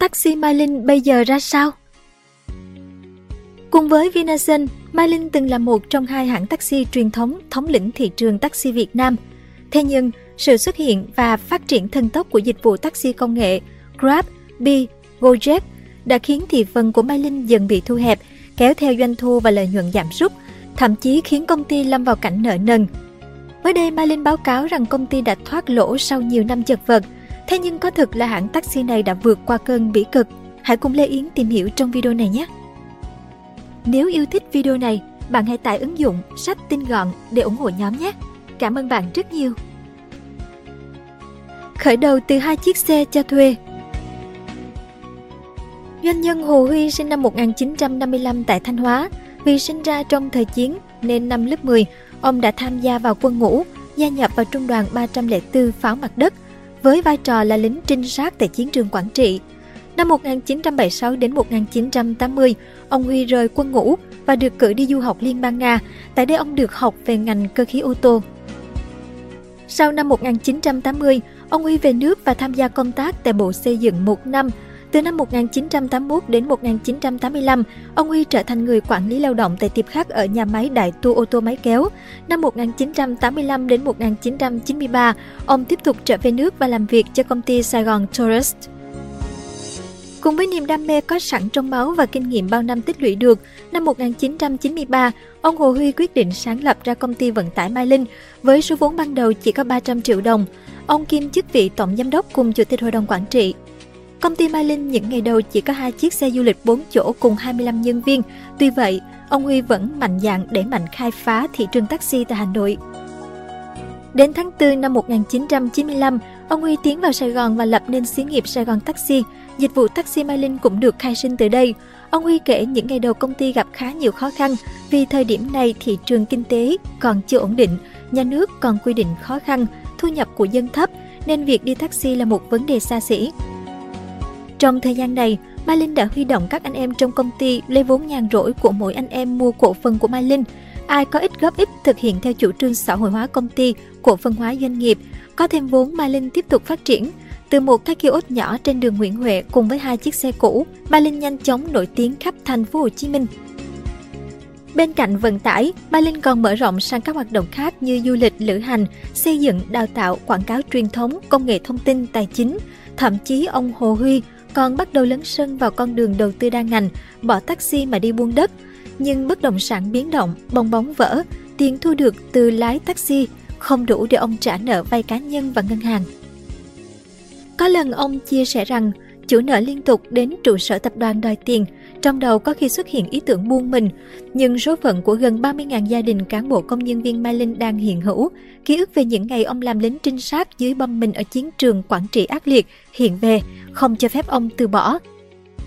taxi Mai Linh bây giờ ra sao? Cùng với Vinasun, Mai Linh từng là một trong hai hãng taxi truyền thống thống lĩnh thị trường taxi Việt Nam. Thế nhưng, sự xuất hiện và phát triển thần tốc của dịch vụ taxi công nghệ Grab, Bi, Gojek đã khiến thị phần của Mai Linh dần bị thu hẹp, kéo theo doanh thu và lợi nhuận giảm sút, thậm chí khiến công ty lâm vào cảnh nợ nần. Mới đây, Mai Linh báo cáo rằng công ty đã thoát lỗ sau nhiều năm chật vật. Thế nhưng có thực là hãng taxi này đã vượt qua cơn bỉ cực? Hãy cùng Lê Yến tìm hiểu trong video này nhé! Nếu yêu thích video này, bạn hãy tải ứng dụng sách tin gọn để ủng hộ nhóm nhé. Cảm ơn bạn rất nhiều. Khởi đầu từ hai chiếc xe cho thuê Doanh nhân Hồ Huy sinh năm 1955 tại Thanh Hóa. Vì sinh ra trong thời chiến nên năm lớp 10, ông đã tham gia vào quân ngũ, gia nhập vào trung đoàn 304 pháo mặt đất với vai trò là lính trinh sát tại chiến trường Quảng Trị. Năm 1976 đến 1980, ông Huy rời quân ngũ và được cử đi du học Liên bang Nga. Tại đây ông được học về ngành cơ khí ô tô. Sau năm 1980, ông Huy về nước và tham gia công tác tại Bộ Xây dựng một năm. Từ năm 1981 đến 1985, ông Huy trở thành người quản lý lao động tại tiệp khắc ở nhà máy Đại Tu ô tô máy kéo. Năm 1985 đến 1993, ông tiếp tục trở về nước và làm việc cho công ty Sài Gòn Tourist. Cùng với niềm đam mê có sẵn trong máu và kinh nghiệm bao năm tích lũy được, năm 1993, ông Hồ Huy quyết định sáng lập ra công ty vận tải Mai Linh với số vốn ban đầu chỉ có 300 triệu đồng. Ông kiêm chức vị tổng giám đốc cùng chủ tịch hội đồng quản trị. Công ty Mai Linh những ngày đầu chỉ có hai chiếc xe du lịch 4 chỗ cùng 25 nhân viên. Tuy vậy, ông Huy vẫn mạnh dạn để mạnh khai phá thị trường taxi tại Hà Nội. Đến tháng 4 năm 1995, ông Huy tiến vào Sài Gòn và lập nên xí nghiệp Sài Gòn Taxi, Dịch vụ taxi Mai Linh cũng được khai sinh từ đây. Ông Huy kể những ngày đầu công ty gặp khá nhiều khó khăn vì thời điểm này thị trường kinh tế còn chưa ổn định, nhà nước còn quy định khó khăn, thu nhập của dân thấp nên việc đi taxi là một vấn đề xa xỉ. Trong thời gian này, Mai Linh đã huy động các anh em trong công ty lấy vốn nhàn rỗi của mỗi anh em mua cổ phần của Mai Linh. Ai có ít góp ít thực hiện theo chủ trương xã hội hóa công ty, cổ phần hóa doanh nghiệp, có thêm vốn Mai Linh tiếp tục phát triển. Từ một cái kiosk nhỏ trên đường Nguyễn Huệ cùng với hai chiếc xe cũ, Mai Linh nhanh chóng nổi tiếng khắp thành phố Hồ Chí Minh. Bên cạnh vận tải, Mai Linh còn mở rộng sang các hoạt động khác như du lịch, lữ hành, xây dựng, đào tạo, quảng cáo truyền thống, công nghệ thông tin, tài chính. Thậm chí ông Hồ Huy còn bắt đầu lấn sân vào con đường đầu tư đa ngành, bỏ taxi mà đi buôn đất. Nhưng bất động sản biến động, bong bóng vỡ, tiền thu được từ lái taxi không đủ để ông trả nợ vay cá nhân và ngân hàng. Có lần ông chia sẻ rằng chủ nợ liên tục đến trụ sở tập đoàn đòi tiền, trong đầu có khi xuất hiện ý tưởng buông mình. Nhưng số phận của gần 30.000 gia đình cán bộ công nhân viên Mai Linh đang hiện hữu. Ký ức về những ngày ông làm lính trinh sát dưới bom mình ở chiến trường quản trị ác liệt hiện về, không cho phép ông từ bỏ.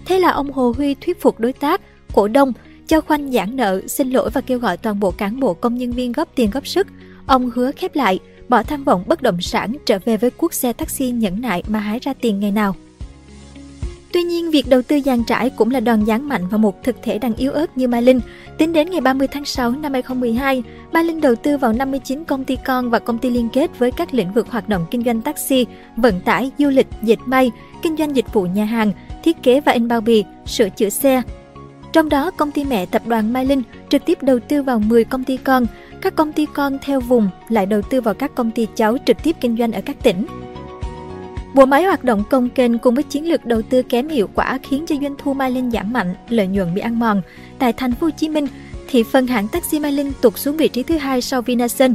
Thế là ông Hồ Huy thuyết phục đối tác, cổ đông, cho khoanh giãn nợ, xin lỗi và kêu gọi toàn bộ cán bộ công nhân viên góp tiền góp sức. Ông hứa khép lại – bỏ tham vọng bất động sản trở về với cuốc xe taxi nhẫn nại mà hái ra tiền ngày nào. Tuy nhiên, việc đầu tư dàn trải cũng là đòn giáng mạnh vào một thực thể đang yếu ớt như Mai Linh. Tính đến ngày 30 tháng 6 năm 2012, Mai Linh đầu tư vào 59 công ty con và công ty liên kết với các lĩnh vực hoạt động kinh doanh taxi, vận tải, du lịch, dệt may, kinh doanh dịch vụ nhà hàng, thiết kế và in bao bì, sửa chữa xe. Trong đó, công ty mẹ tập đoàn Mai Linh trực tiếp đầu tư vào 10 công ty con, các công ty con theo vùng lại đầu tư vào các công ty cháu trực tiếp kinh doanh ở các tỉnh. Bộ máy hoạt động công kênh cùng với chiến lược đầu tư kém hiệu quả khiến cho doanh thu Mai Linh giảm mạnh, lợi nhuận bị ăn mòn. Tại thành phố Hồ Chí Minh, thị phần hãng taxi Mai Linh tụt xuống vị trí thứ hai sau Vinasun.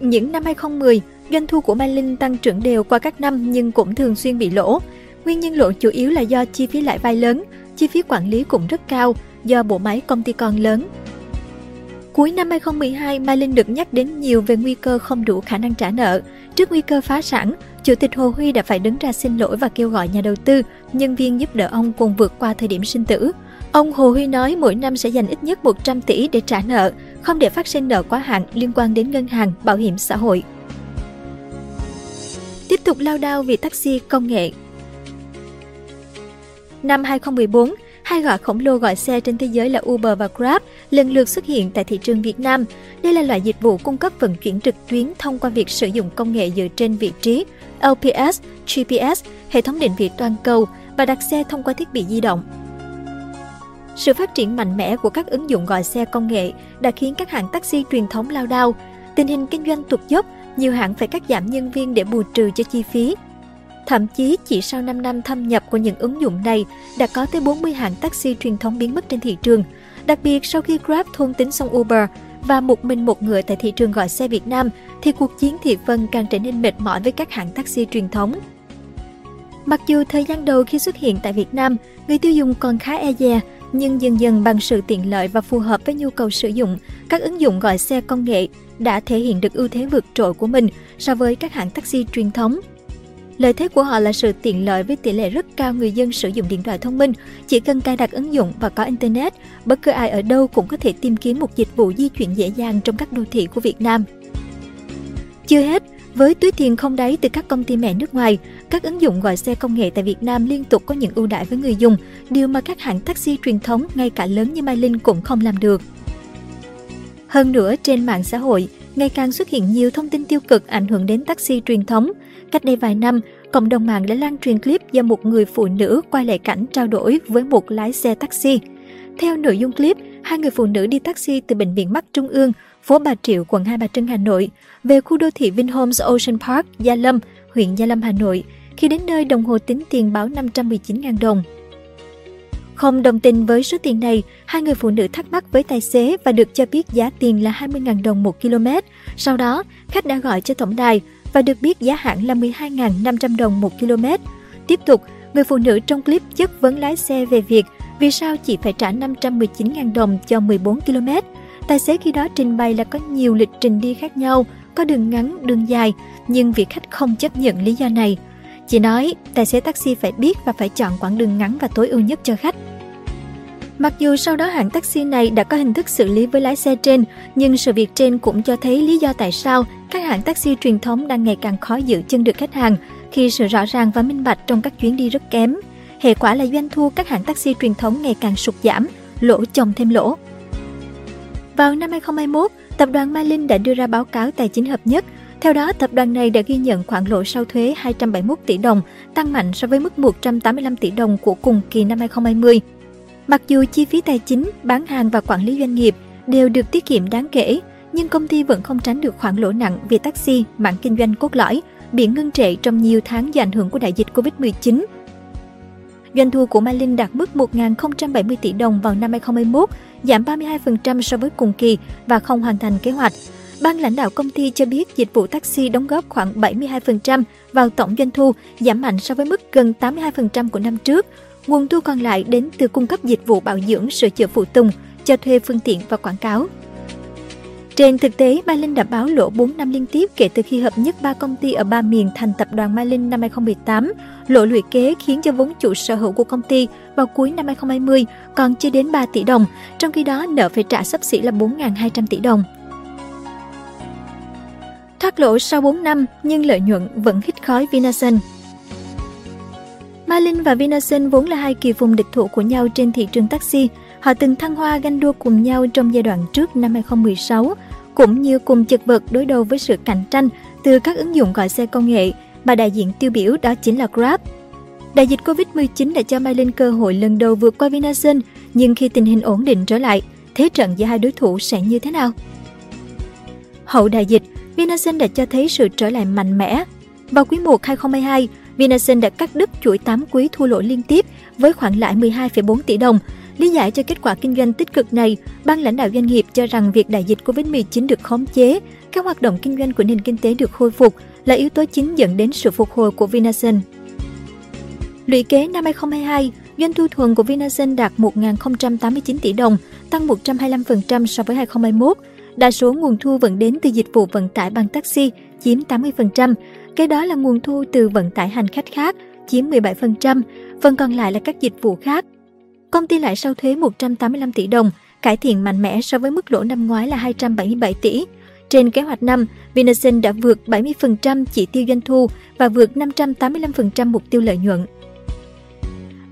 Những năm 2010, doanh thu của Mai Linh tăng trưởng đều qua các năm nhưng cũng thường xuyên bị lỗ. Nguyên nhân lỗ chủ yếu là do chi phí lãi vay lớn, chi phí quản lý cũng rất cao do bộ máy công ty con lớn. Cuối năm 2012, Mai Linh được nhắc đến nhiều về nguy cơ không đủ khả năng trả nợ. Trước nguy cơ phá sản, Chủ tịch Hồ Huy đã phải đứng ra xin lỗi và kêu gọi nhà đầu tư, nhân viên giúp đỡ ông cùng vượt qua thời điểm sinh tử. Ông Hồ Huy nói mỗi năm sẽ dành ít nhất 100 tỷ để trả nợ, không để phát sinh nợ quá hạn liên quan đến ngân hàng, bảo hiểm xã hội. Tiếp tục lao đao vì taxi công nghệ Năm 2014, Hai gã khổng lồ gọi xe trên thế giới là Uber và Grab lần lượt xuất hiện tại thị trường Việt Nam. Đây là loại dịch vụ cung cấp vận chuyển trực tuyến thông qua việc sử dụng công nghệ dựa trên vị trí, LPS, GPS, hệ thống định vị toàn cầu, và đặt xe thông qua thiết bị di động. Sự phát triển mạnh mẽ của các ứng dụng gọi xe công nghệ đã khiến các hãng taxi truyền thống lao đao. Tình hình kinh doanh tụt dốc, nhiều hãng phải cắt giảm nhân viên để bù trừ cho chi phí. Thậm chí chỉ sau 5 năm thâm nhập của những ứng dụng này, đã có tới 40 hãng taxi truyền thống biến mất trên thị trường. Đặc biệt sau khi Grab thôn tính xong Uber và một mình một ngựa tại thị trường gọi xe Việt Nam, thì cuộc chiến thị phần càng trở nên mệt mỏi với các hãng taxi truyền thống. Mặc dù thời gian đầu khi xuất hiện tại Việt Nam, người tiêu dùng còn khá e dè, nhưng dần dần bằng sự tiện lợi và phù hợp với nhu cầu sử dụng, các ứng dụng gọi xe công nghệ đã thể hiện được ưu thế vượt trội của mình so với các hãng taxi truyền thống. Lợi thế của họ là sự tiện lợi với tỷ lệ rất cao người dân sử dụng điện thoại thông minh, chỉ cần cài đặt ứng dụng và có internet, bất cứ ai ở đâu cũng có thể tìm kiếm một dịch vụ di chuyển dễ dàng trong các đô thị của Việt Nam. Chưa hết, với túi tiền không đáy từ các công ty mẹ nước ngoài, các ứng dụng gọi xe công nghệ tại Việt Nam liên tục có những ưu đãi với người dùng, điều mà các hãng taxi truyền thống ngay cả lớn như Mai Linh cũng không làm được. Hơn nữa, trên mạng xã hội, ngày càng xuất hiện nhiều thông tin tiêu cực ảnh hưởng đến taxi truyền thống. Cách đây vài năm, cộng đồng mạng đã lan truyền clip do một người phụ nữ quay lại cảnh trao đổi với một lái xe taxi. Theo nội dung clip, hai người phụ nữ đi taxi từ Bệnh viện Mắt Trung ương, phố Bà Triệu, quận Hai Bà Trưng, Hà Nội, về khu đô thị Vinhomes Ocean Park, Gia Lâm, huyện Gia Lâm, Hà Nội. Khi đến nơi, đồng hồ tính tiền báo 519.000 đồng. Không đồng tình với số tiền này, hai người phụ nữ thắc mắc với tài xế và được cho biết giá tiền là 20.000 đồng một km. Sau đó, khách đã gọi cho tổng đài và được biết giá hãng là 12.500 đồng một km. Tiếp tục, người phụ nữ trong clip chất vấn lái xe về việc vì sao chỉ phải trả 519.000 đồng cho 14 km. Tài xế khi đó trình bày là có nhiều lịch trình đi khác nhau, có đường ngắn, đường dài, nhưng vị khách không chấp nhận lý do này. Chị nói, tài xế taxi phải biết và phải chọn quãng đường ngắn và tối ưu nhất cho khách. Mặc dù sau đó hãng taxi này đã có hình thức xử lý với lái xe trên, nhưng sự việc trên cũng cho thấy lý do tại sao các hãng taxi truyền thống đang ngày càng khó giữ chân được khách hàng khi sự rõ ràng và minh bạch trong các chuyến đi rất kém. Hệ quả là doanh thu các hãng taxi truyền thống ngày càng sụt giảm, lỗ chồng thêm lỗ. Vào năm 2021, tập đoàn Malin đã đưa ra báo cáo tài chính hợp nhất. Theo đó, tập đoàn này đã ghi nhận khoản lỗ sau thuế 271 tỷ đồng, tăng mạnh so với mức 185 tỷ đồng của cùng kỳ năm 2020. Mặc dù chi phí tài chính, bán hàng và quản lý doanh nghiệp đều được tiết kiệm đáng kể, nhưng công ty vẫn không tránh được khoản lỗ nặng vì taxi, mảng kinh doanh cốt lõi, bị ngưng trệ trong nhiều tháng do ảnh hưởng của đại dịch Covid-19. Doanh thu của Malin Linh đạt mức 1.070 tỷ đồng vào năm 2021, giảm 32% so với cùng kỳ và không hoàn thành kế hoạch. Ban lãnh đạo công ty cho biết dịch vụ taxi đóng góp khoảng 72% vào tổng doanh thu, giảm mạnh so với mức gần 82% của năm trước. Nguồn thu còn lại đến từ cung cấp dịch vụ bảo dưỡng, sửa chữa phụ tùng, cho thuê phương tiện và quảng cáo. Trên thực tế, Mai Linh đã báo lỗ 4 năm liên tiếp kể từ khi hợp nhất ba công ty ở ba miền thành tập đoàn Mai Linh năm 2018. Lỗ lũy kế khiến cho vốn chủ sở hữu của công ty vào cuối năm 2020 còn chưa đến 3 tỷ đồng, trong khi đó nợ phải trả sắp xỉ là 4.200 tỷ đồng. Thoát lỗ sau 4 năm nhưng lợi nhuận vẫn hít khói Vinasun. Malin và Vinason vốn là hai kỳ phùng địch thủ của nhau trên thị trường taxi. Họ từng thăng hoa ganh đua cùng nhau trong giai đoạn trước năm 2016, cũng như cùng chật vật đối đầu với sự cạnh tranh từ các ứng dụng gọi xe công nghệ mà đại diện tiêu biểu đó chính là Grab. Đại dịch Covid-19 đã cho Malin cơ hội lần đầu vượt qua Vinason, nhưng khi tình hình ổn định trở lại, thế trận giữa hai đối thủ sẽ như thế nào? Hậu đại dịch, Vinason đã cho thấy sự trở lại mạnh mẽ. Vào quý 1 2022, Vinasun đã cắt đứt chuỗi 8 quý thua lỗ liên tiếp với khoản lãi 12,4 tỷ đồng. Lý giải cho kết quả kinh doanh tích cực này, ban lãnh đạo doanh nghiệp cho rằng việc đại dịch Covid-19 được khống chế, các hoạt động kinh doanh của nền kinh tế được khôi phục là yếu tố chính dẫn đến sự phục hồi của Vinasun. Lũy kế năm 2022, doanh thu thuần của Vinasun đạt 1.089 tỷ đồng, tăng 125% so với 2021. Đa số nguồn thu vẫn đến từ dịch vụ vận tải bằng taxi, chiếm 80%, Kế đó là nguồn thu từ vận tải hành khách khác, chiếm 17%, phần còn lại là các dịch vụ khác. Công ty lãi sau thuế 185 tỷ đồng, cải thiện mạnh mẽ so với mức lỗ năm ngoái là 277 tỷ. Trên kế hoạch năm, Vinasun đã vượt 70% chỉ tiêu doanh thu và vượt 585% mục tiêu lợi nhuận.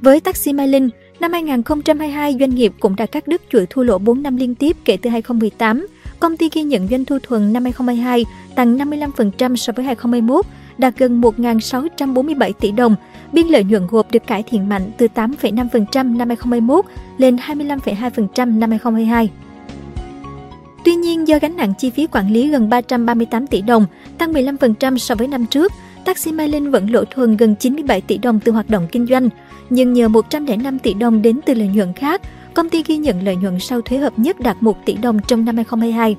Với Taxi Mai Linh, năm 2022 doanh nghiệp cũng đã cắt đứt chuỗi thua lỗ 4 năm liên tiếp kể từ 2018 công ty ghi nhận doanh thu thuần năm 2022 tăng 55% so với 2021, đạt gần 1.647 tỷ đồng, biên lợi nhuận gộp được cải thiện mạnh từ 8,5% năm 2021 lên 25,2% năm 2022. Tuy nhiên, do gánh nặng chi phí quản lý gần 338 tỷ đồng, tăng 15% so với năm trước, Taxi Mai Linh vẫn lỗ thuần gần 97 tỷ đồng từ hoạt động kinh doanh. Nhưng nhờ 105 tỷ đồng đến từ lợi nhuận khác, công ty ghi nhận lợi nhuận sau thuế hợp nhất đạt 1 tỷ đồng trong năm 2022.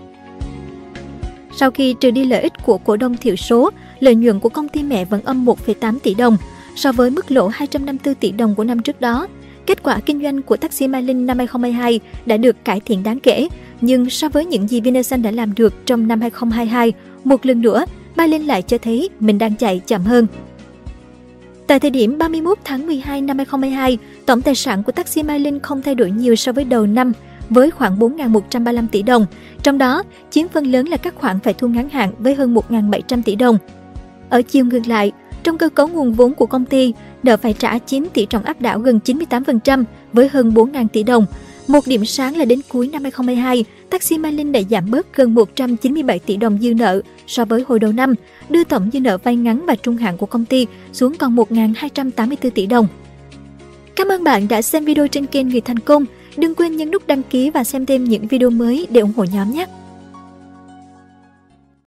Sau khi trừ đi lợi ích của cổ đông thiểu số, lợi nhuận của công ty mẹ vẫn âm 1,8 tỷ đồng, so với mức lỗ 254 tỷ đồng của năm trước đó. Kết quả kinh doanh của Taxi Mai Linh năm 2022 đã được cải thiện đáng kể, nhưng so với những gì Vinasun đã làm được trong năm 2022, một lần nữa, Mai Linh lại cho thấy mình đang chạy chậm hơn. Tại thời điểm 31 tháng 12 năm 2022, tổng tài sản của Taxi Mai Linh không thay đổi nhiều so với đầu năm, với khoảng 4.135 tỷ đồng. Trong đó, chiếm phần lớn là các khoản phải thu ngắn hạn với hơn 1.700 tỷ đồng. Ở chiều ngược lại, trong cơ cấu nguồn vốn của công ty, nợ phải trả chiếm tỷ trọng áp đảo gần 98% với hơn 4.000 tỷ đồng. Một điểm sáng là đến cuối năm 2022, Taxi Mai Linh đã giảm bớt gần 197 tỷ đồng dư nợ so với hồi đầu năm, đưa tổng dư nợ vay ngắn và trung hạn của công ty xuống còn 1.284 tỷ đồng. Cảm ơn bạn đã xem video trên kênh Người Thành Công. Đừng quên nhấn nút đăng ký và xem thêm những video mới để ủng hộ nhóm nhé!